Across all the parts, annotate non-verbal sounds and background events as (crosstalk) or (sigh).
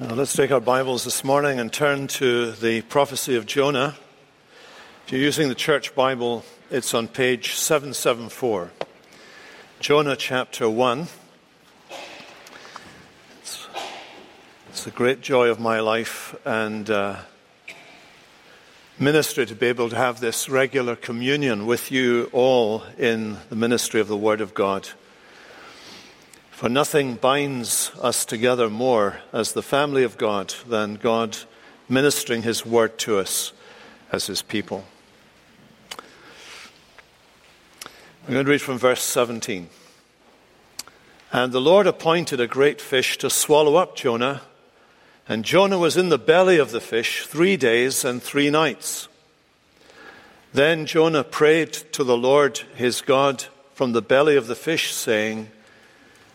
Now let's take our Bibles this morning and turn to the prophecy of Jonah. If you're using the church Bible, it's on page 774. Jonah chapter 1. It's, it's a great joy of my life and uh, ministry to be able to have this regular communion with you all in the ministry of the Word of God. For nothing binds us together more as the family of God than God ministering His word to us as His people. I'm going to read from verse 17. And the Lord appointed a great fish to swallow up Jonah, and Jonah was in the belly of the fish three days and three nights. Then Jonah prayed to the Lord his God from the belly of the fish, saying,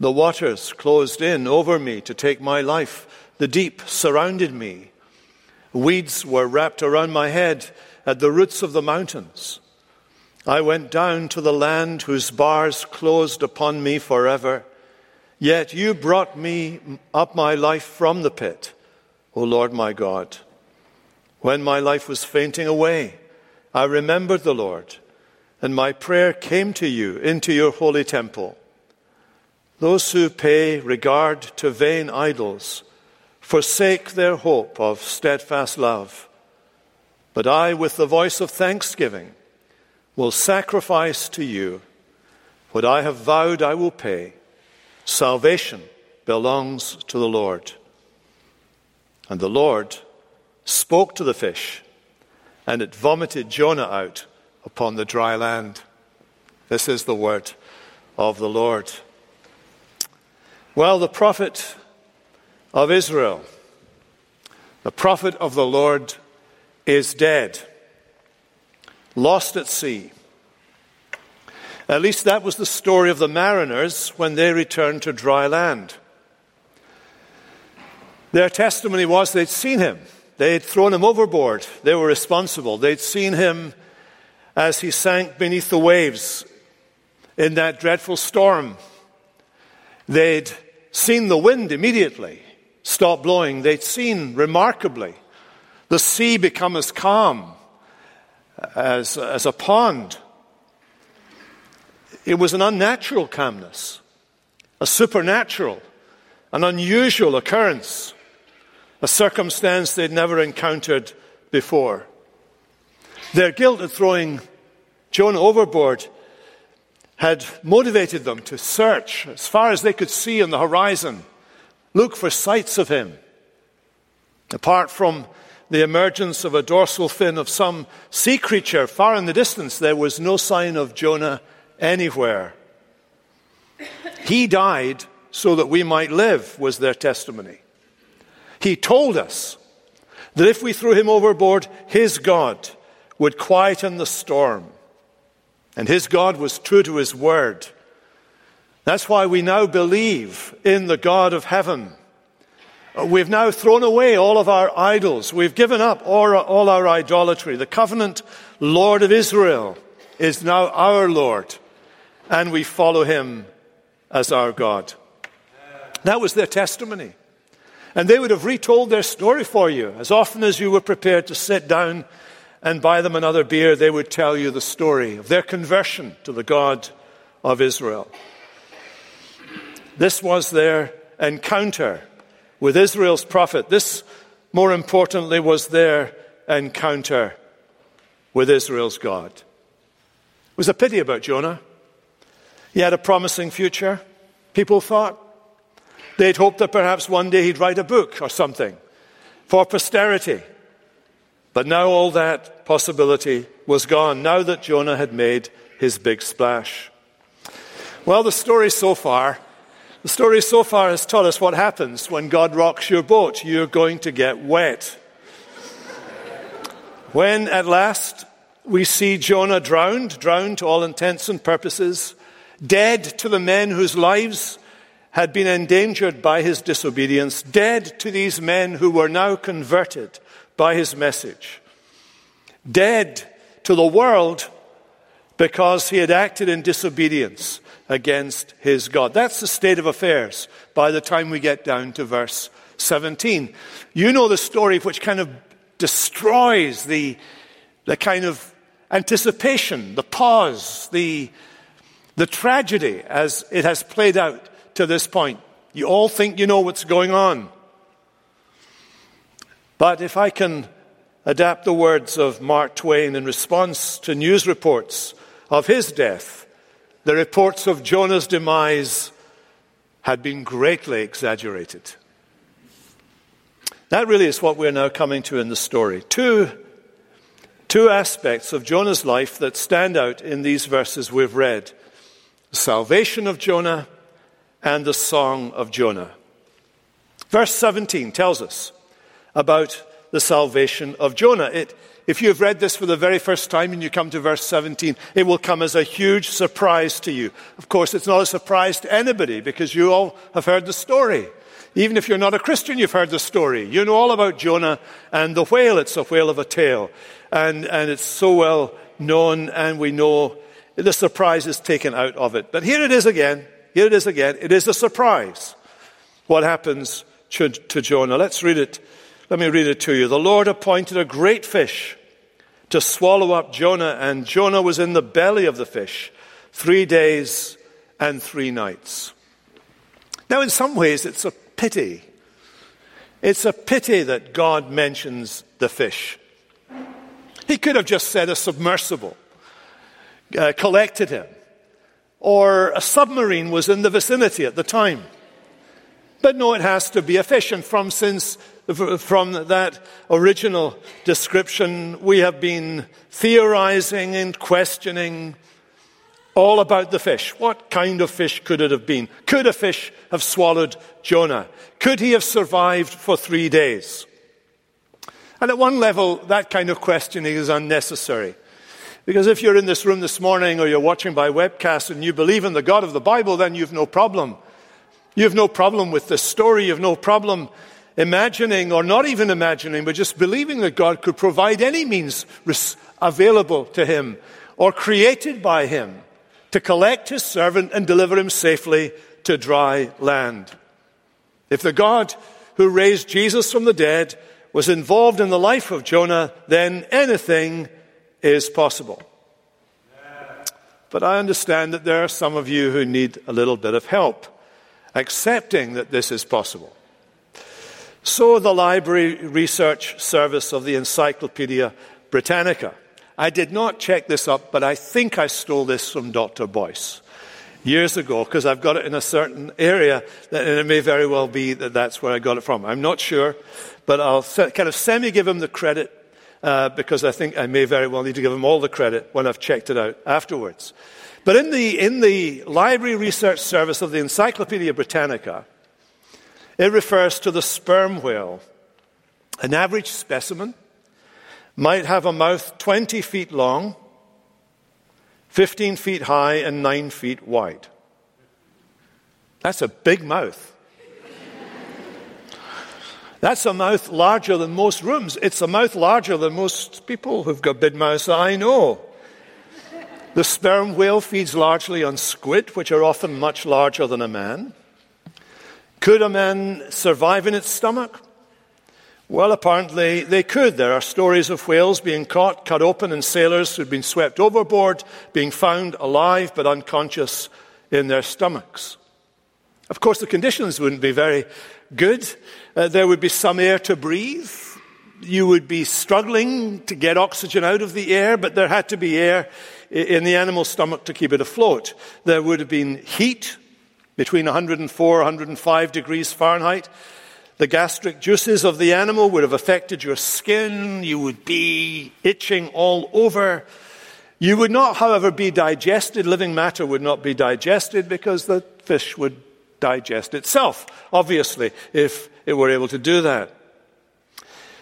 The waters closed in over me to take my life. The deep surrounded me. Weeds were wrapped around my head at the roots of the mountains. I went down to the land whose bars closed upon me forever. Yet you brought me up my life from the pit, O Lord my God. When my life was fainting away, I remembered the Lord, and my prayer came to you into your holy temple. Those who pay regard to vain idols forsake their hope of steadfast love. But I, with the voice of thanksgiving, will sacrifice to you what I have vowed I will pay. Salvation belongs to the Lord. And the Lord spoke to the fish, and it vomited Jonah out upon the dry land. This is the word of the Lord. Well, the prophet of Israel, the prophet of the Lord, is dead, lost at sea. At least that was the story of the mariners when they returned to dry land. Their testimony was they'd seen him. They'd thrown him overboard. They were responsible. They'd seen him as he sank beneath the waves in that dreadful storm. They'd seen the wind immediately stop blowing. They'd seen remarkably the sea become as calm as, as a pond. It was an unnatural calmness, a supernatural, an unusual occurrence, a circumstance they'd never encountered before. Their guilt at throwing Jonah overboard had motivated them to search as far as they could see on the horizon, look for sights of him. Apart from the emergence of a dorsal fin of some sea creature far in the distance, there was no sign of Jonah anywhere. He died so that we might live, was their testimony. He told us that if we threw him overboard, his God would quieten the storm and his God was true to his word. That's why we now believe in the God of heaven. Uh, we've now thrown away all of our idols. We've given up all, all our idolatry. The covenant Lord of Israel is now our Lord, and we follow him as our God. That was their testimony. And they would have retold their story for you as often as you were prepared to sit down and buy them another beer, they would tell you the story of their conversion to the God of Israel. This was their encounter with Israel's prophet. This, more importantly, was their encounter with Israel's God. It was a pity about Jonah. He had a promising future, people thought. They'd hoped that perhaps one day he'd write a book or something for posterity. But now all that possibility was gone, now that Jonah had made his big splash. Well, the story so far The story so far has taught us what happens when God rocks your boat. You're going to get wet. when at last we see Jonah drowned, drowned to all intents and purposes, dead to the men whose lives had been endangered by his disobedience, dead to these men who were now converted by his message, dead to the world because he had acted in disobedience against his God. That's the state of affairs by the time we get down to verse 17. You know the story which kind of destroys the, the kind of anticipation, the pause, the, the tragedy as it has played out to this point. You all think you know what's going on. But if I can adapt the words of Mark Twain in response to news reports of his death, the reports of Jonah's demise had been greatly exaggerated. That really is what we're now coming to in the story. Two, two aspects of Jonah's life that stand out in these verses we've read the salvation of Jonah and the song of Jonah. Verse 17 tells us about the salvation of Jonah. It, if you've read this for the very first time and you come to verse 17, it will come as a huge surprise to you. Of course, it's not a surprise to anybody because you all have heard the story. Even if you're not a Christian, you've heard the story. You know all about Jonah and the whale. It's a whale of a tale. And, and it's so well known, and we know the surprise is taken out of it. But here it is again. Here it is again. It is a surprise what happens to, to Jonah. Let's read it. Let me read it to you. The Lord appointed a great fish to swallow up Jonah, and Jonah was in the belly of the fish three days and three nights. Now, in some ways, it's a pity. It's a pity that God mentions the fish. He could have just said a submersible uh, collected him or a submarine was in the vicinity at the time. But no, it has to be a fish. And from since from that original description, we have been theorizing and questioning all about the fish. What kind of fish could it have been? Could a fish have swallowed Jonah? Could he have survived for three days? And at one level, that kind of questioning is unnecessary. Because if you're in this room this morning or you're watching by webcast and you believe in the God of the Bible, then you've no problem. You have no problem with this story. You have no problem imagining, or not even imagining, but just believing that God could provide any means available to him or created by him to collect his servant and deliver him safely to dry land. If the God who raised Jesus from the dead was involved in the life of Jonah, then anything is possible. But I understand that there are some of you who need a little bit of help accepting that this is possible. So, the Library Research Service of the Encyclopedia Britannica. I did not check this up, but I think I stole this from Dr. Boice years ago because I've got it in a certain area, and it may very well be that that's where I got it from. I'm not sure, but I'll kind of semi give him the credit uh, because I think I may very well need to give him all the credit when I've checked it out afterwards. But in the, in the Library Research Service of the Encyclopedia Britannica, it refers to the sperm whale. An average specimen might have a mouth 20 feet long, 15 feet high, and 9 feet wide. That's a big mouth. That's a mouth larger than most rooms. It's a mouth larger than most people who've got big mouths I know. The sperm whale feeds largely on squid, which are often much larger than a man. Could a man survive in its stomach? Well, apparently they could. There are stories of whales being caught, cut open, and sailors who'd been swept overboard being found alive but unconscious in their stomachs. Of course, the conditions wouldn't be very good. Uh, there would be some air to breathe. You would be struggling to get oxygen out of the air, but there had to be air in the animal's stomach to keep it afloat. There would have been heat between 104 and 105 degrees Fahrenheit. The gastric juices of the animal would have affected your skin. You would be itching all over. You would not, however, be digested. Living matter would not be digested because the fish would digest itself, obviously, if it were able to do that.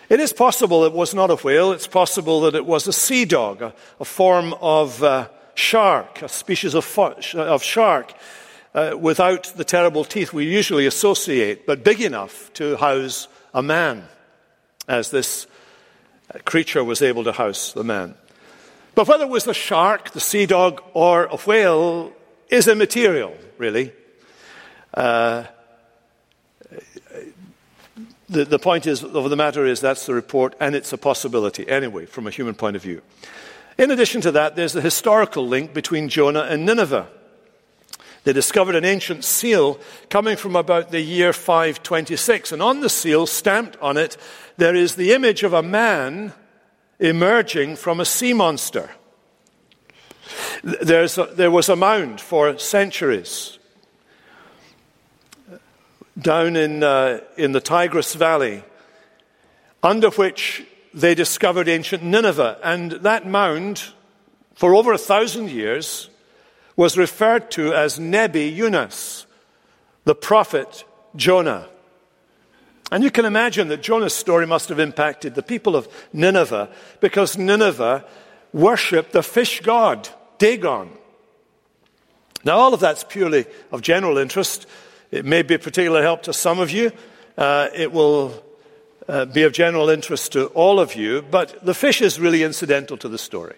It is possible it was not a whale. It's possible that it was a sea dog, a, a form of uh, shark, a species of, of shark uh, without the terrible teeth we usually associate, but big enough to house a man, as this creature was able to house the man. But whether it was the shark, the sea dog, or a whale is immaterial, really. Uh, the, the point is, of the matter is that's the report, and it's a possibility anyway, from a human point of view. In addition to that, there's the historical link between Jonah and Nineveh. They discovered an ancient seal coming from about the year 526, and on the seal, stamped on it, there is the image of a man emerging from a sea monster. A, there was a mound for centuries down in, uh, in the Tigris Valley, under which they discovered ancient Nineveh. And that mound, for over a thousand years, was referred to as Nebi Yunus, the prophet Jonah. And you can imagine that Jonah's story must have impacted the people of Nineveh because Nineveh worshipped the fish god, Dagon. Now, all of that's purely of general interest. It may be of particular help to some of you. Uh, it will uh, be of general interest to all of you, but the fish is really incidental to the story.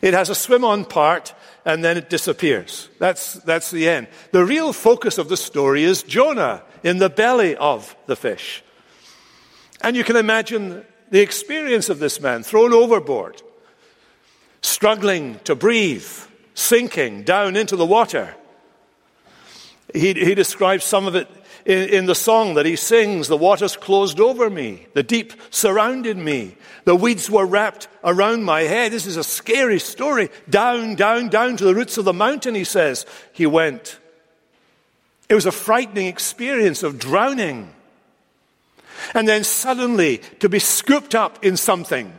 It has a swim on part and then it disappears. That's, that's the end. The real focus of the story is Jonah in the belly of the fish. And you can imagine the experience of this man thrown overboard, struggling to breathe, sinking down into the water. He, he describes some of it in, in the song that he sings The waters closed over me, the deep surrounded me, the weeds were wrapped around my head. This is a scary story. Down, down, down to the roots of the mountain, he says, he went. It was a frightening experience of drowning. And then suddenly to be scooped up in something.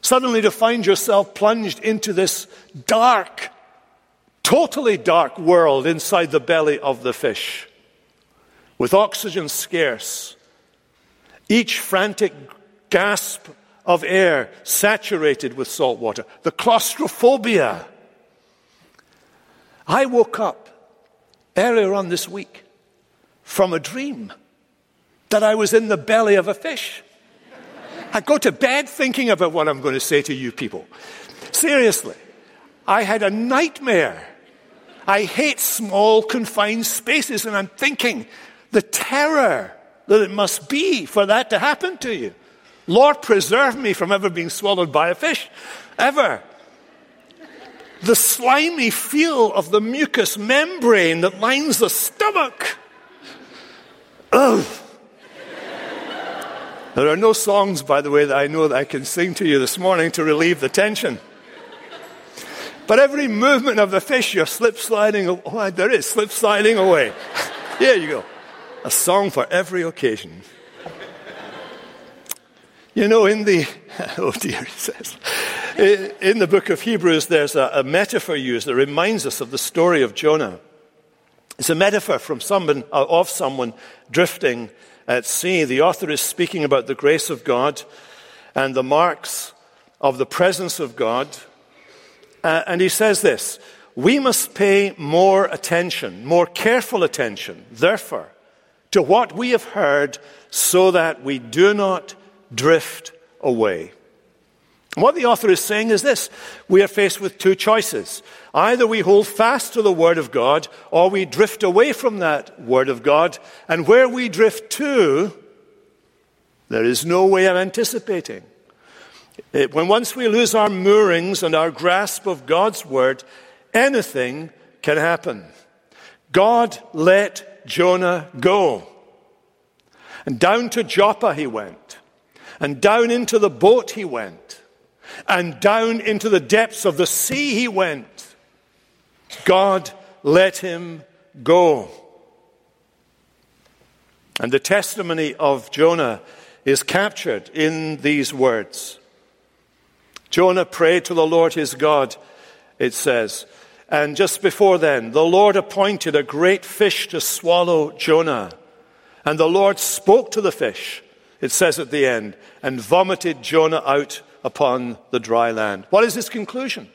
Suddenly to find yourself plunged into this dark, totally dark world inside the belly of the fish, with oxygen scarce, each frantic gasp of air saturated with salt water, the claustrophobia. I woke up earlier on this week from a dream that I was in the belly of a fish. I go to bed thinking about what I'm going to say to you people. Seriously, I had a nightmare I hate small, confined spaces, and I'm thinking the terror that it must be for that to happen to you. Lord, preserve me from ever being swallowed by a fish, ever. The slimy feel of the mucous membrane that lines the stomach. Ugh. There are no songs, by the way, that I know that I can sing to you this morning to relieve the tension. But every movement of the fish, you're slip sliding. Oh, there is slip sliding away. (laughs) Here you go. A song for every occasion. You know, in the, (laughs) oh dear, he says, in the book of Hebrews, there's a, a, metaphor used that reminds us of the story of Jonah. It's a metaphor from someone, uh, of someone drifting at sea. The author is speaking about the grace of God and the marks of the presence of God uh, and he says this We must pay more attention, more careful attention, therefore, to what we have heard so that we do not drift away. what the author is saying is this we are faced with two choices. Either we hold fast to the Word of God, or we drift away from that Word of God, and where we drift to, there is no way of anticipating. It, when once we lose our moorings and our grasp of God's word, anything can happen. God let Jonah go. And down to Joppa he went. And down into the boat he went. And down into the depths of the sea he went. God let him go. And the testimony of Jonah is captured in these words. Jonah prayed to the Lord his God, it says. And just before then, the Lord appointed a great fish to swallow Jonah. And the Lord spoke to the fish, it says at the end, and vomited Jonah out upon the dry land. What is his conclusion?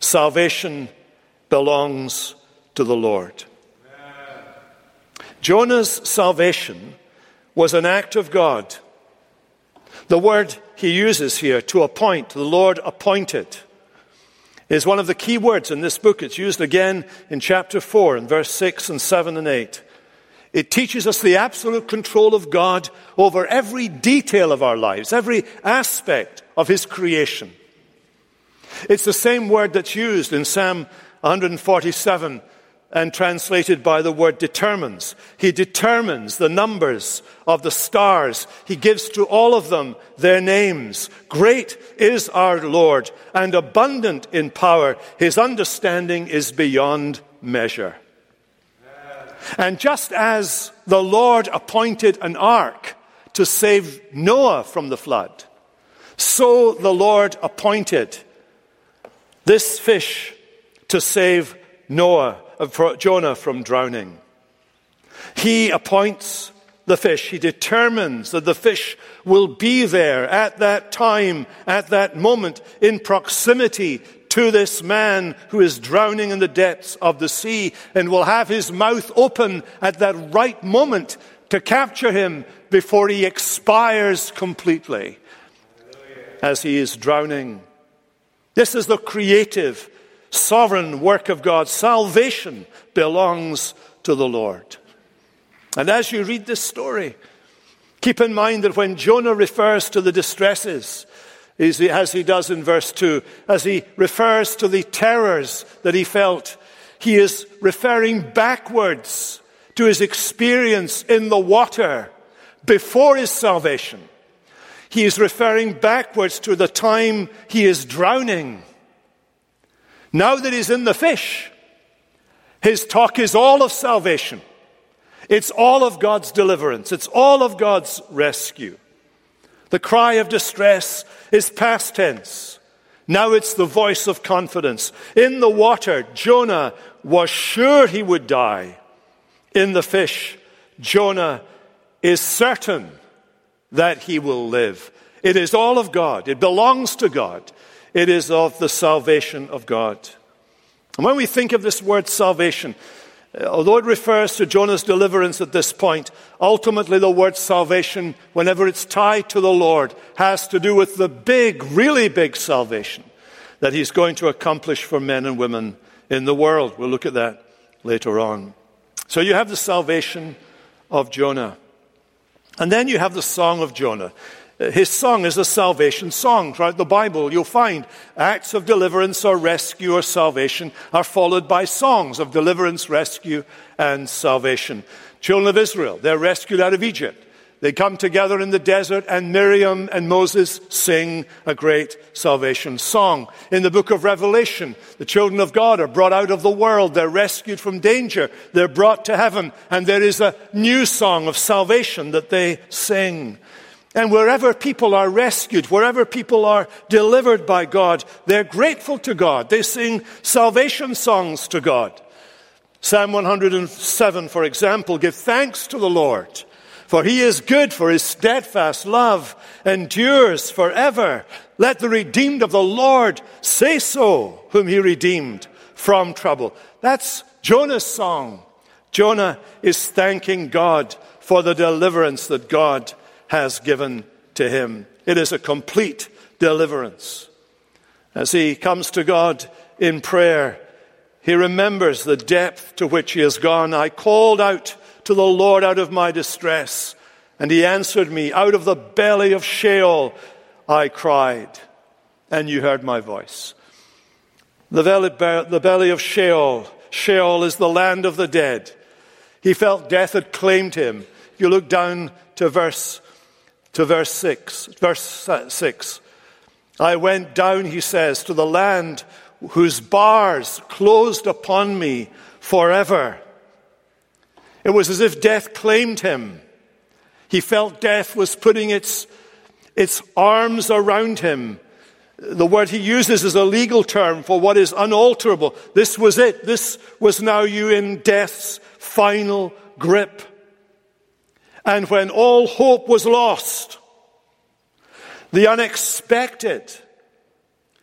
Salvation belongs to the Lord. Jonah's salvation was an act of God. The word he uses here, to appoint, the Lord appointed, is one of the key words in this book. It's used again in chapter 4 in verse 6 and 7 and 8. It teaches us the absolute control of God over every detail of our lives, every aspect of His creation. It's the same word that's used in Psalm 147 and translated by the word determines. He determines the numbers of the stars. He gives to all of them their names. Great is our Lord and abundant in power. His understanding is beyond measure. And just as the Lord appointed an ark to save Noah from the flood, so the Lord appointed this fish to save Noah Jonah from drowning. He appoints the fish. He determines that the fish will be there at that time, at that moment, in proximity to this man who is drowning in the depths of the sea and will have his mouth open at that right moment to capture him before he expires completely as he is drowning. This is the creative sovereign work of God. Salvation belongs to the Lord. And as you read this story, keep in mind that when Jonah refers to the distresses, as he does in verse 2, as he refers to the terrors that he felt, he is referring backwards to his experience in the water before his salvation. He is referring backwards to the time he is drowning now that he's in the fish, his talk is all of salvation. It's all of God's deliverance. It's all of God's rescue. The cry of distress is past tense. Now it's the voice of confidence. In the water, Jonah was sure he would die. In the fish, Jonah is certain that he will live. It is all of God. It belongs to God. It is of the salvation of God. And when we think of this word salvation, uh, although it refers to Jonah's deliverance at this point, ultimately the word salvation, whenever it's tied to the Lord, has to do with the big, really big salvation that he's going to accomplish for men and women in the world. We'll look at that later on. So you have the salvation of Jonah. And then you have the song of Jonah. His song is a salvation song. Throughout the Bible, you'll find acts of deliverance or rescue or salvation are followed by songs of deliverance, rescue, and salvation. Children of Israel, they're rescued out of Egypt. They come together in the desert, and Miriam and Moses sing a great salvation song. In the book of Revelation, the children of God are brought out of the world. They're rescued from danger. They're brought to heaven. And there is a new song of salvation that they sing. And wherever people are rescued, wherever people are delivered by God, they're grateful to God. They sing salvation songs to God. Psalm 107, for example, give thanks to the Lord, for he is good, for his steadfast love endures forever. Let the redeemed of the Lord say so, whom he redeemed from trouble. That's Jonah's song. Jonah is thanking God for the deliverance that God has given to him. It is a complete deliverance. As he comes to God in prayer, he remembers the depth to which he has gone. I called out to the Lord out of my distress, and he answered me. Out of the belly of Sheol I cried, and you heard my voice. The belly, of Sheol, Sheol is the land of the dead. He felt death had claimed him. You look down to verse to verse 6. Verse 6. I went down, he says, to the land whose bars closed upon me forever. It was as if death claimed him. He felt death was putting its, its arms around him The word he uses is a legal term for what is unalterable. This was it. This was now you in death's final grip. And when all hope was lost, the unexpected,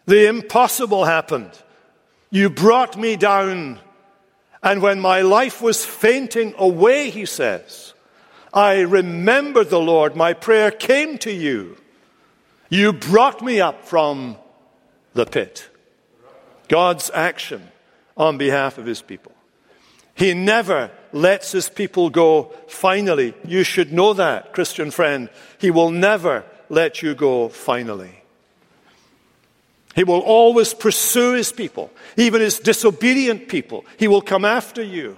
the impossible happened. You brought me down. And when my life was fainting away, he says, I remembered the Lord. My prayer came to you. You brought me up from the pit. God's action on behalf of his people. He never lets his people go finally. You should know that, Christian friend. He will never let you go finally. He will always pursue his people, even his disobedient people. He will come after you.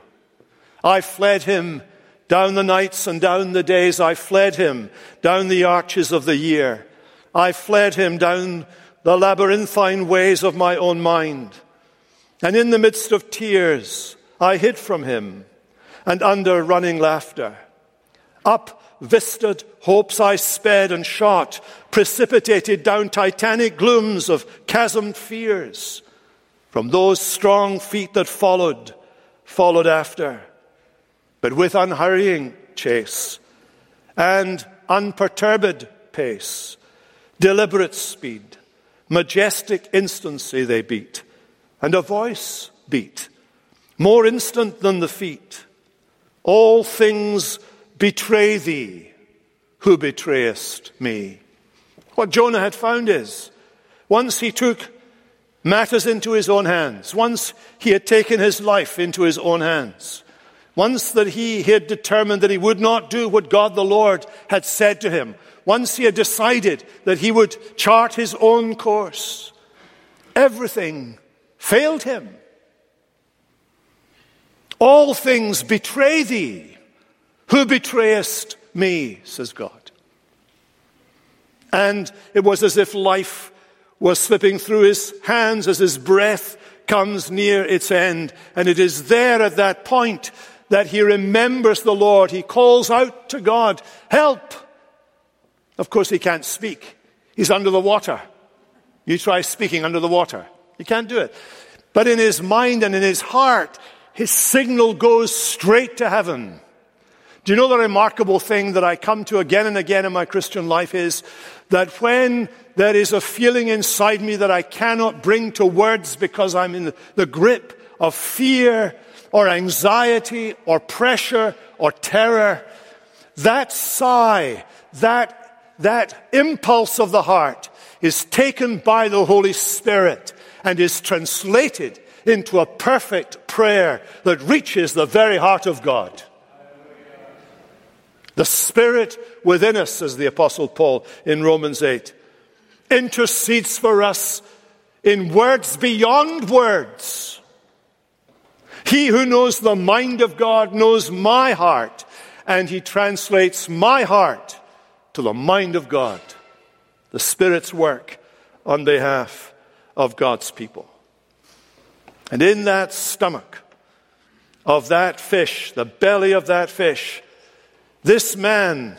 I fled him down the nights and down the days. I fled him down the arches of the year. I fled him down the labyrinthine ways of my own mind. And in the midst of tears, I hid from him and under running laughter. Up vistaed hopes I sped and shot, precipitated down titanic glooms of chasmed fears. From those strong feet that followed, followed after, but with unhurrying chase and unperturbed pace Deliberate speed, majestic instancy they beat, and a voice beat, more instant than the feet. All things betray thee, who betrayest me. What Jonah had found is, once he took matters into his own hands, once he had taken his life into his own hands, once that he had determined that he would not do what God the Lord had said to him, once he had decided that he would chart his own course, everything failed him. All things betray thee. Who betrayest me, says God. And it was as if life was slipping through his hands as his breath comes near its end. And it is there at that point that he remembers the Lord. He calls out to God, Help! Of course, he can't speak. He's under the water. You try speaking under the water. You can't do it. But in his mind and in his heart, his signal goes straight to heaven. Do you know the remarkable thing that I come to again and again in my Christian life is that when there is a feeling inside me that I cannot bring to words because I'm in the grip of fear or anxiety or pressure or terror, that sigh, that that impulse of the heart is taken by the Holy Spirit and is translated into a perfect prayer that reaches the very heart of God. The Spirit within us, as the Apostle Paul in Romans 8, intercedes for us in words beyond words. He who knows the mind of God knows my heart, and he translates my heart to the mind of God, the Spirit's work on behalf of God's people. And in that stomach of that fish, the belly of that fish, this man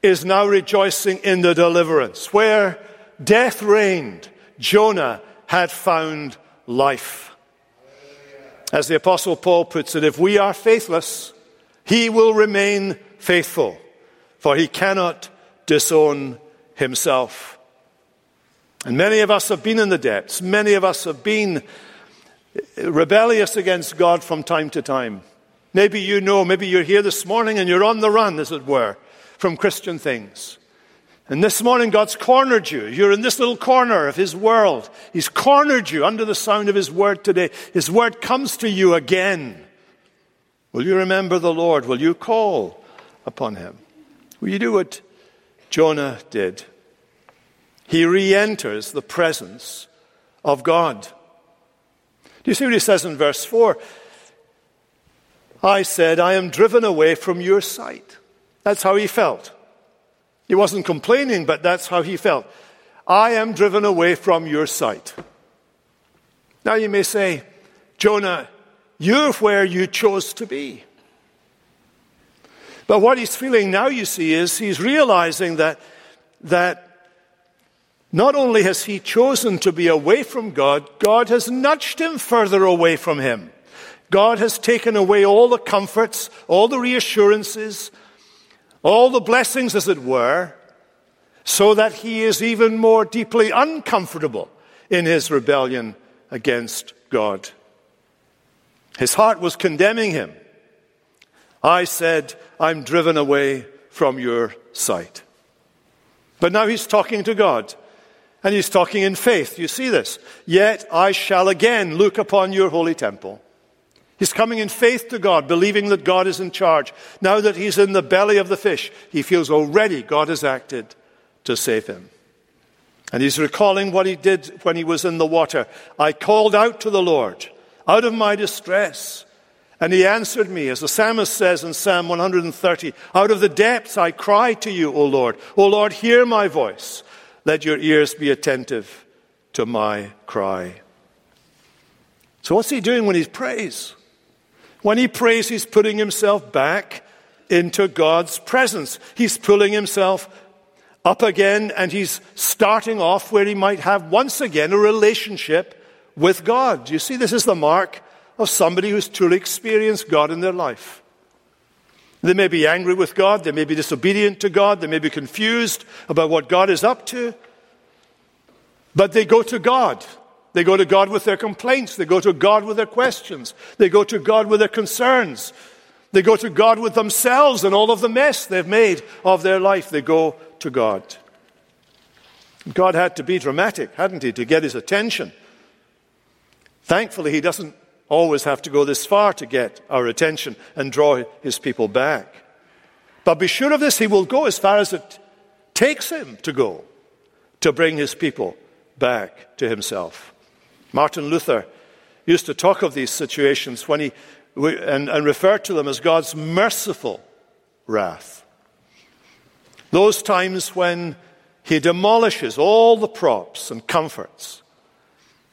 is now rejoicing in the deliverance. Where death reigned, Jonah had found life. As the Apostle Paul puts it, if we are faithless, he will remain faithful, for he cannot disown himself. And many of us have been in the depths. Many of us have been rebellious against God from time to time. Maybe you know, maybe you're here this morning and you're on the run, as it were, from Christian things. And this morning, God's cornered you. You're in this little corner of His world. He's cornered you under the sound of His word today. His word comes to you again. Will you remember the Lord? Will you call upon Him? Will you do what Jonah did. He re enters the presence of God. Do you see what he says in verse 4? I said, I am driven away from your sight. That's how he felt. He wasn't complaining, but that's how he felt. I am driven away from your sight. Now you may say, Jonah, you're where you chose to be. But what he's feeling now, you see, is he's realizing that, that Not only has he chosen to be away from God, God has nudged him further away from him. God has taken away all the comforts, all the reassurances, all the blessings, as it were, so that he is even more deeply uncomfortable in his rebellion against God. His heart was condemning him. I said, I'm driven away from your sight. But now he's talking to God. And he's talking in faith. You see this? Yet I shall again look upon your holy temple. He's coming in faith to God, believing that God is in charge. Now that he's in the belly of the fish, he feels already God has acted to save him. And he's recalling what he did when he was in the water. I called out to the Lord out of my distress. And he answered me, as the psalmist says in Psalm 130, Out of the depths I cry to you, O Lord. O Lord, hear my voice. Let your ears be attentive to my cry. So, what's he doing when he prays? When he prays, he's putting himself back into God's presence. He's pulling himself up again and he's starting off where he might have once again a relationship with God. You see, this is the mark of somebody who's truly experienced God in their life. They may be angry with God, they may be disobedient to God, they may be confused about what God is up to, but they go to God. They go to God with their complaints, they go to God with their questions, they go to God with their concerns, they go to God with themselves and all of the mess they've made of their life. They go to God. God had to be dramatic, hadn't he, to get his attention. Thankfully, he doesn't always have to go this far to get our attention and draw his people back. But be sure of this, he will go as far as it takes him to go to bring his people back to himself. Martin Luther used to talk of these situations when he and, and refer to them as God's merciful wrath. Those times when he demolishes all the props and comforts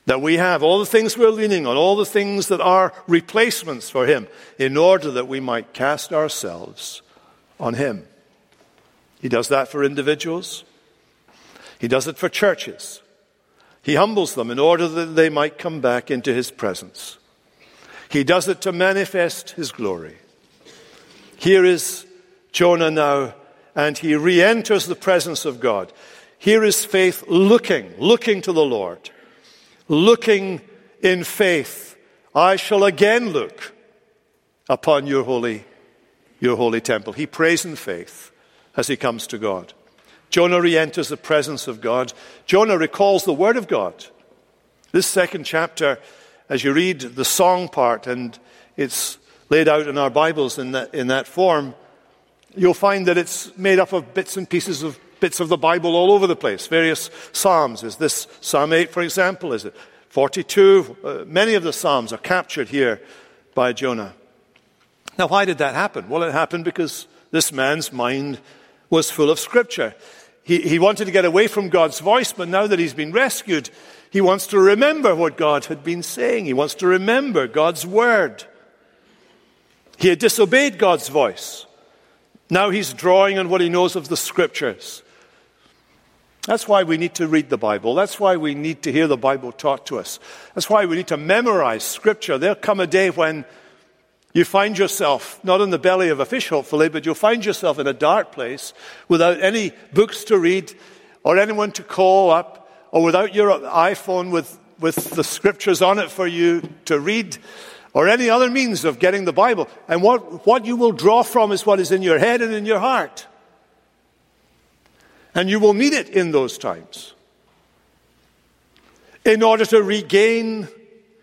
that we have, all the things we're leaning on, all the things that are replacements for Him, in order that we might cast ourselves on Him. He does that for individuals, He does it for churches. He humbles them in order that they might come back into His presence. He does it to manifest His glory. Here is Jonah now, and he re enters the presence of God. Here is faith looking, looking to the Lord looking in faith, I shall again look upon your holy, your holy temple. He prays in faith as he comes to God. Jonah re enters the presence of God. Jonah recalls the word of God. This second chapter, as you read the song part, and it's laid out in our Bibles in that, in that form, you'll find that it's made up of bits and pieces of bits of the Bible all over the place, various Psalms. Is this Psalm 8, for example? Is it 42? Uh, many of the Psalms are captured here by Jonah. Now, why did that happen? Well, it happened because this man's mind was full of Scripture. He, he wanted to get away from God's voice, but now that he's been rescued, he wants to remember what God had been saying. He wants to remember God's Word. He had disobeyed God's voice. Now he's drawing on what he knows of the Scriptures. That's why we need to read the Bible. That's why we need to hear the Bible taught to us. That's why we need to memorize Scripture. There'll come a day when you find yourself, not in the belly of a fish, hopefully, but you'll find yourself in a dark place without any books to read or anyone to call up or without your iPhone with, with the Scriptures on it for you to read or any other means of getting the Bible. And what, what you will draw from is what is in your head and in your heart. And you will need it in those times. In order to regain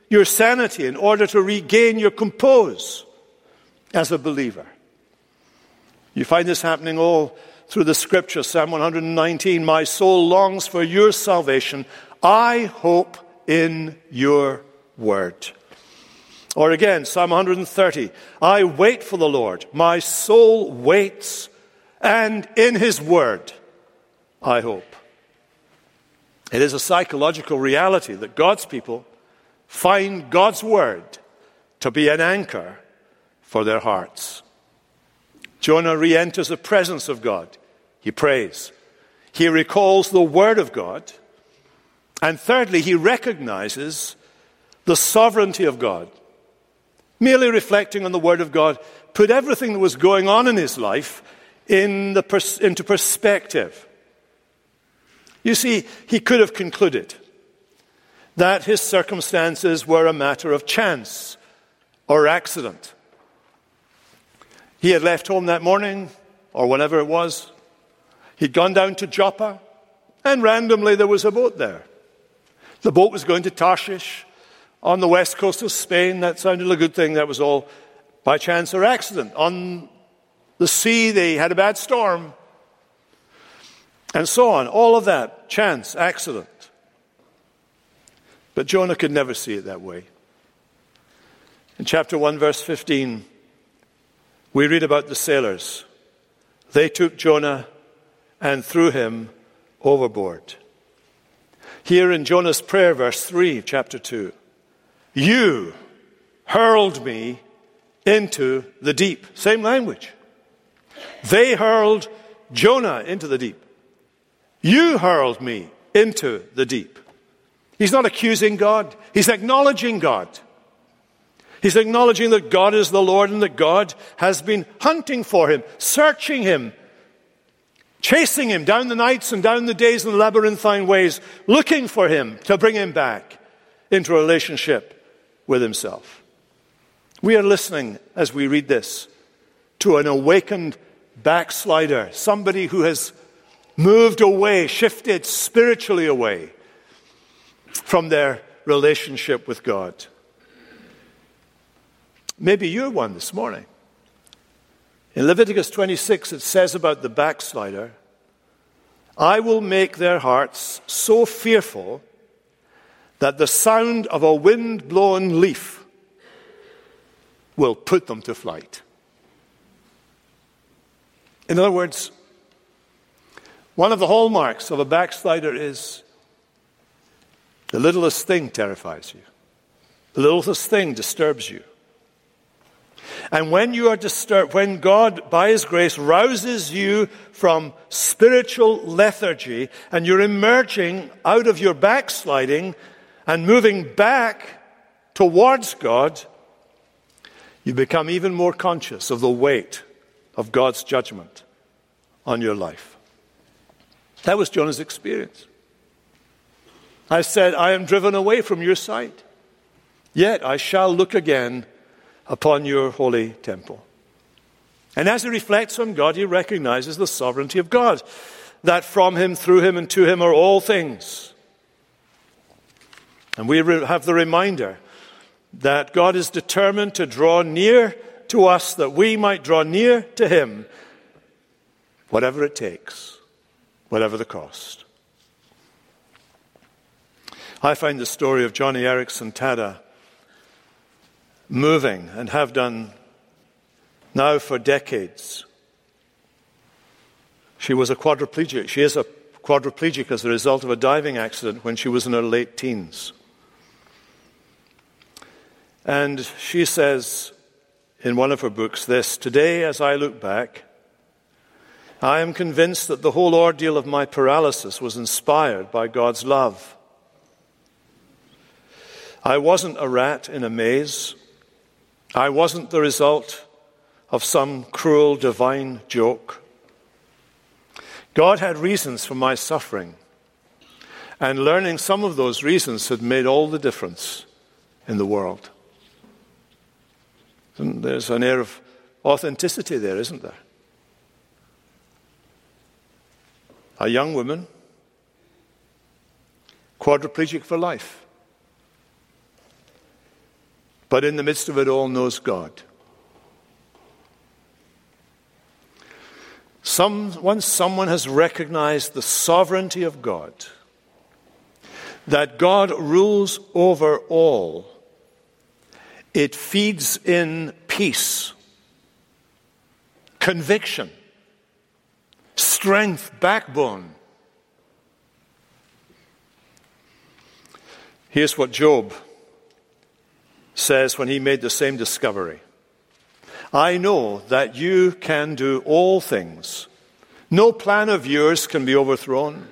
your sanity, in order to regain your compose as a believer. You find this happening all through the scripture. Psalm 119 My soul longs for your salvation. I hope in your word. Or again, Psalm 130 I wait for the Lord. My soul waits, and in his word I hope. It is a psychological reality that God's people find God's word to be an anchor for their hearts. Jonah re enters the presence of God. He prays. He recalls the word of God. And thirdly, he recognizes the sovereignty of God. Merely reflecting on the Word of God put everything that was going on in his life in pers- into perspective. You see, he could have concluded that his circumstances were a matter of chance or accident. He had left home that morning, or whenever it was. He'd gone down to Joppa, and randomly there was a boat there. The boat was going to Tarshish on the west coast of Spain. That sounded a good thing. That was all by chance or accident. On the sea, they had a bad storm. And so on. All of that. Chance, accident. But Jonah could never see it that way. In chapter 1, verse 15, we read about the sailors. They took Jonah and threw him overboard. Here in Jonah's prayer, verse 3, chapter 2, you hurled me into the deep. Same language. They hurled Jonah into the deep. You hurled me into the deep. He's not accusing God, he's acknowledging God. He's acknowledging that God is the Lord and that God has been hunting for him, searching him, chasing him down the nights and down the days in labyrinthine ways, looking for him to bring him back into a relationship with himself. We are listening as we read this to an awakened backslider, somebody who has moved away, shifted spiritually away from their relationship with God. Maybe you're one this morning. In Leviticus 26, it says about the backslider, I will make their hearts so fearful that the sound of a wind blown leaf will put them to flight. In other words, one of the hallmarks of a backslider is the littlest thing terrifies you, the littlest thing disturbs you. And when you are disturbed, when God, by His grace, rouses you from spiritual lethargy and you're emerging out of your backsliding and moving back towards God, you become even more conscious of the weight of God's judgment on your life. That was Jonah's experience. I said, I am driven away from your sight, yet I shall look again upon your holy temple. And as he reflects on God, he recognizes the sovereignty of God, that from him, through him, and to him are all things. And we have the reminder that God is determined to draw near to us that we might draw near to him, whatever it takes, whatever the cost. I find the story of Joni Eareckson Tada moving and have done now for decades. She was a quadriplegic. She is a quadriplegic as a result of a diving accident when she was in her late teens. And she says in one of her books this Today, as I look back, I am convinced that the whole ordeal of my paralysis was inspired by God's love. I wasn't a rat in a maze. I wasn't the result of some cruel divine joke. God had reasons for my suffering, and learning some of those reasons had made all the difference in the world. And there's an air of authenticity there, isn't there? A young woman, quadriplegic for life but in the midst of it all knows God. Some, once someone has recognized the sovereignty of God, that God rules over all, it feeds in peace, conviction, strength, backbone. Here's what Job says when he made the same discovery I know that you can do all things. No plan of yours can be overthrown.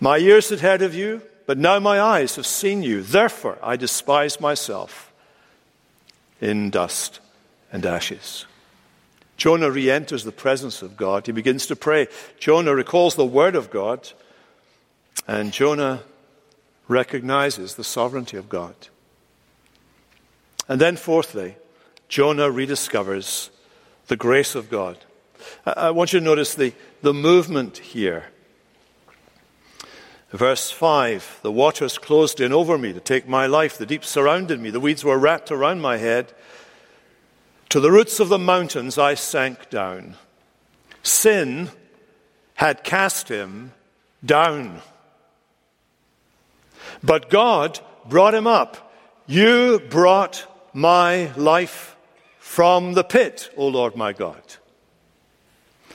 My years ahead of you, but now my eyes have seen you. Therefore, I despise myself in dust and ashes. Jonah re enters the presence of God. He begins to pray. Jonah recalls the word of God, and Jonah recognizes the sovereignty of God. And then, fourthly, Jonah rediscovers the grace of God. I want you to notice the, the movement here. Verse 5 The waters closed in over me to take my life. The deep surrounded me. The weeds were wrapped around my head. To the roots of the mountains I sank down. Sin had cast him down. But God brought him up. You brought my life from the pit, O Lord my God.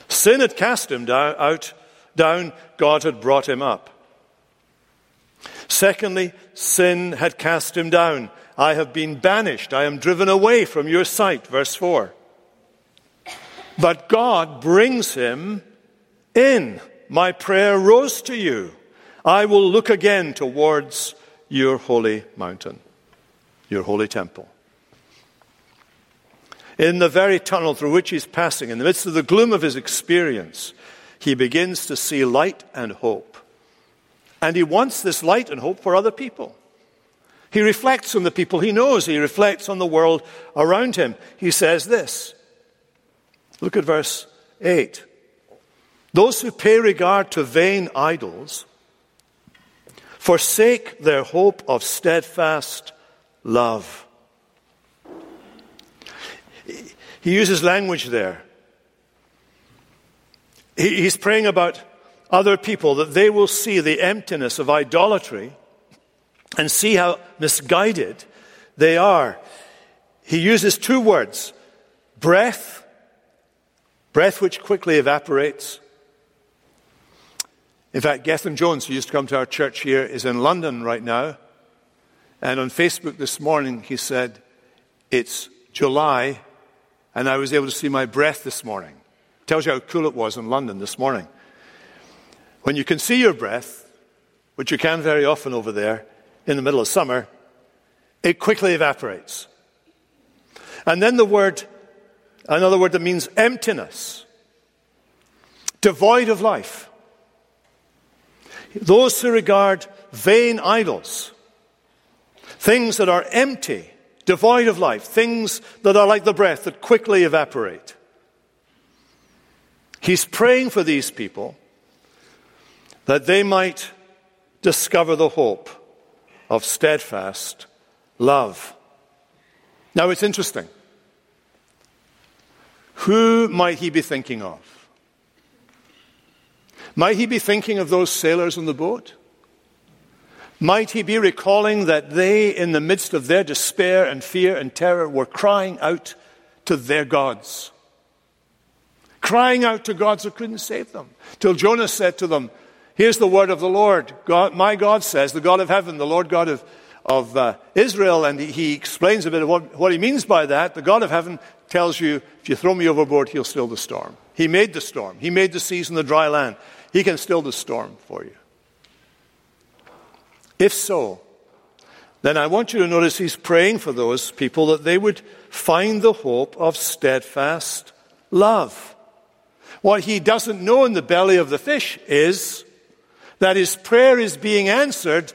Sin had cast him down, out, down, God had brought him up. Secondly, sin had cast him down. I have been banished. I am driven away from your sight. Verse 4. But God brings him in. My prayer rose to you. I will look again towards your holy mountain, your holy temple. In the very tunnel through which he's passing, in the midst of the gloom of his experience, he begins to see light and hope. And he wants this light and hope for other people. He reflects on the people he knows, he reflects on the world around him. He says this Look at verse 8. Those who pay regard to vain idols forsake their hope of steadfast love. He uses language there. He's praying about other people that they will see the emptiness of idolatry and see how misguided they are. He uses two words breath, breath which quickly evaporates. In fact, Gethin Jones, who used to come to our church here, is in London right now. And on Facebook this morning, he said, It's July and I was able to see my breath this morning. Tells you how cool it was in London this morning. When you can see your breath, which you can very often over there in the middle of summer, it quickly evaporates. And then the word, another word that means emptiness, devoid of life. Those who regard vain idols, things that are empty, devoid of life, things that are like the breath that quickly evaporate. He's praying for these people that they might discover the hope of steadfast love. Now it's interesting. Who might he be thinking of? Might he be thinking of those sailors on the boat? Might he be recalling that they, in the midst of their despair and fear and terror, were crying out to their gods? Crying out to gods who couldn't save them. Till Jonah said to them, Here's the word of the Lord. God, my God says, the God of heaven, the Lord God of, of uh, Israel, and he, he, explains a bit of what, what he means by that. The God of heaven tells you, if you throw me overboard, he'll still the storm. He made the storm, he made the seas and the dry land. He can still the storm for you. If so, then I want you to notice he's praying for those people that they would find the hope of steadfast love. What he doesn't know in the belly of the fish is that his prayer is being answered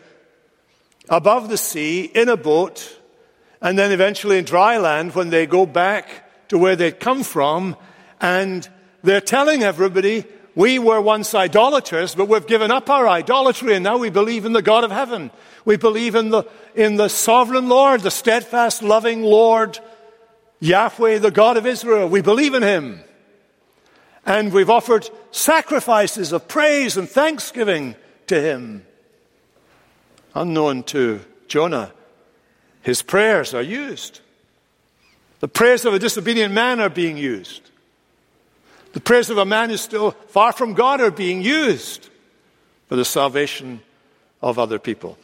above the sea in a boat and then eventually in dry land when they go back to where they'd come from and they're telling everybody we were once idolaters, but we've given up our idolatry and now we believe in the God of heaven. We believe in the, in the sovereign Lord, the steadfast, loving Lord, Yahweh, the God of Israel. We believe in him. And we've offered sacrifices of praise and thanksgiving to him. Unknown to Jonah, his prayers are used. The prayers of a disobedient man are being used. The prayers of a man who's still far from God are being used for the salvation of other people.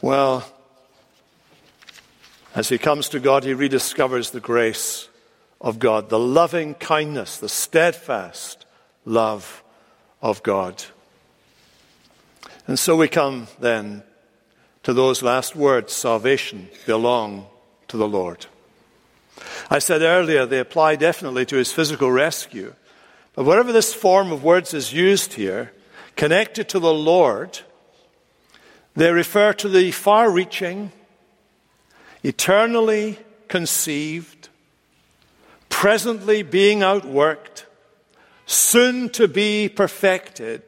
Well, as he comes to God, he rediscovers the grace of God, the loving kindness, the steadfast love of God. And so we come then to those last words salvation belong to the Lord. I said earlier they apply definitely to his physical rescue. But whatever this form of words is used here, connected to the Lord, they refer to the far reaching, eternally conceived, presently being outworked, soon to be perfected,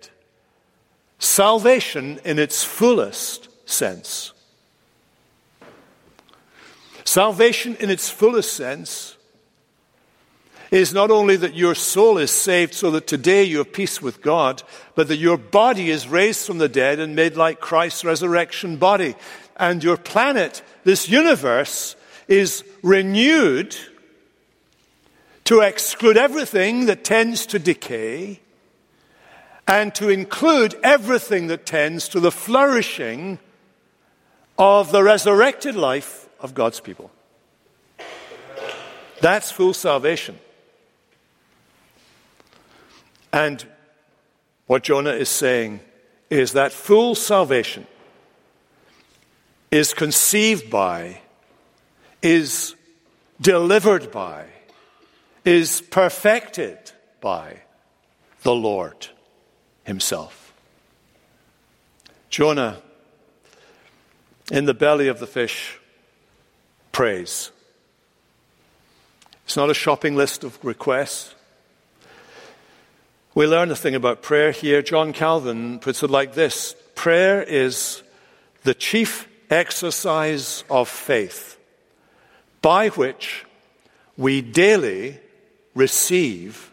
salvation in its fullest sense. Salvation in its fullest sense is not only that your soul is saved so that today you have peace with God, but that your body is raised from the dead and made like Christ's resurrection body. And your planet, this universe, is renewed to exclude everything that tends to decay and to include everything that tends to the flourishing of the resurrected life of God's people. That's full salvation. And what Jonah is saying is that full salvation is conceived by, is delivered by, is perfected by the Lord Himself. Jonah, in the belly of the fish, prays. It's not a shopping list of requests. We learn a thing about prayer here. John Calvin puts it like this Prayer is the chief exercise of faith by which we daily receive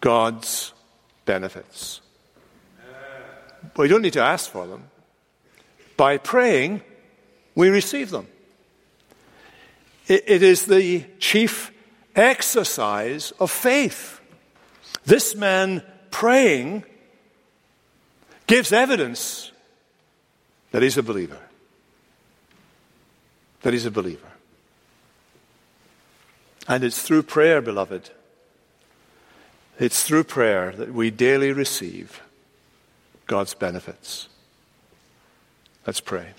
God's benefits. We don't need to ask for them. By praying, we receive them. it is the chief exercise of faith. This man praying gives evidence that he's a believer. That he's a believer. And it's through prayer, beloved, it's through prayer that we daily receive God's benefits. Let's pray.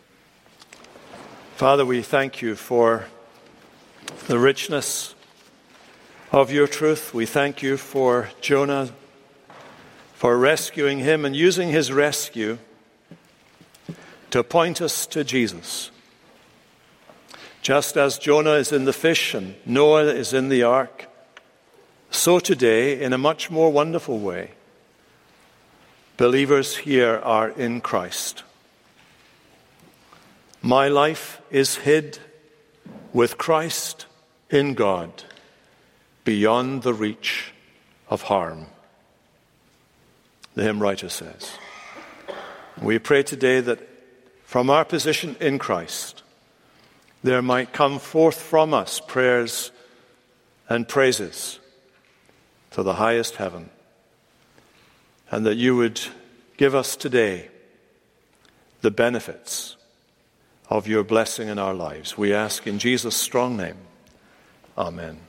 Father, we thank you for the richness of your truth. We thank you for Jonah, for rescuing him and using his rescue to point us to Jesus. Just as Jonah is in the fish and Noah is in the ark, so today, in a much more wonderful way, believers here are in Christ. My life is hid with Christ in God beyond the reach of harm. The hymn writer says. We pray today that from our position in Christ, there might come forth from us prayers and praises to the highest heaven, and that you would give us today the benefits of your blessing in our lives. We ask in Jesus' strong name. Amen.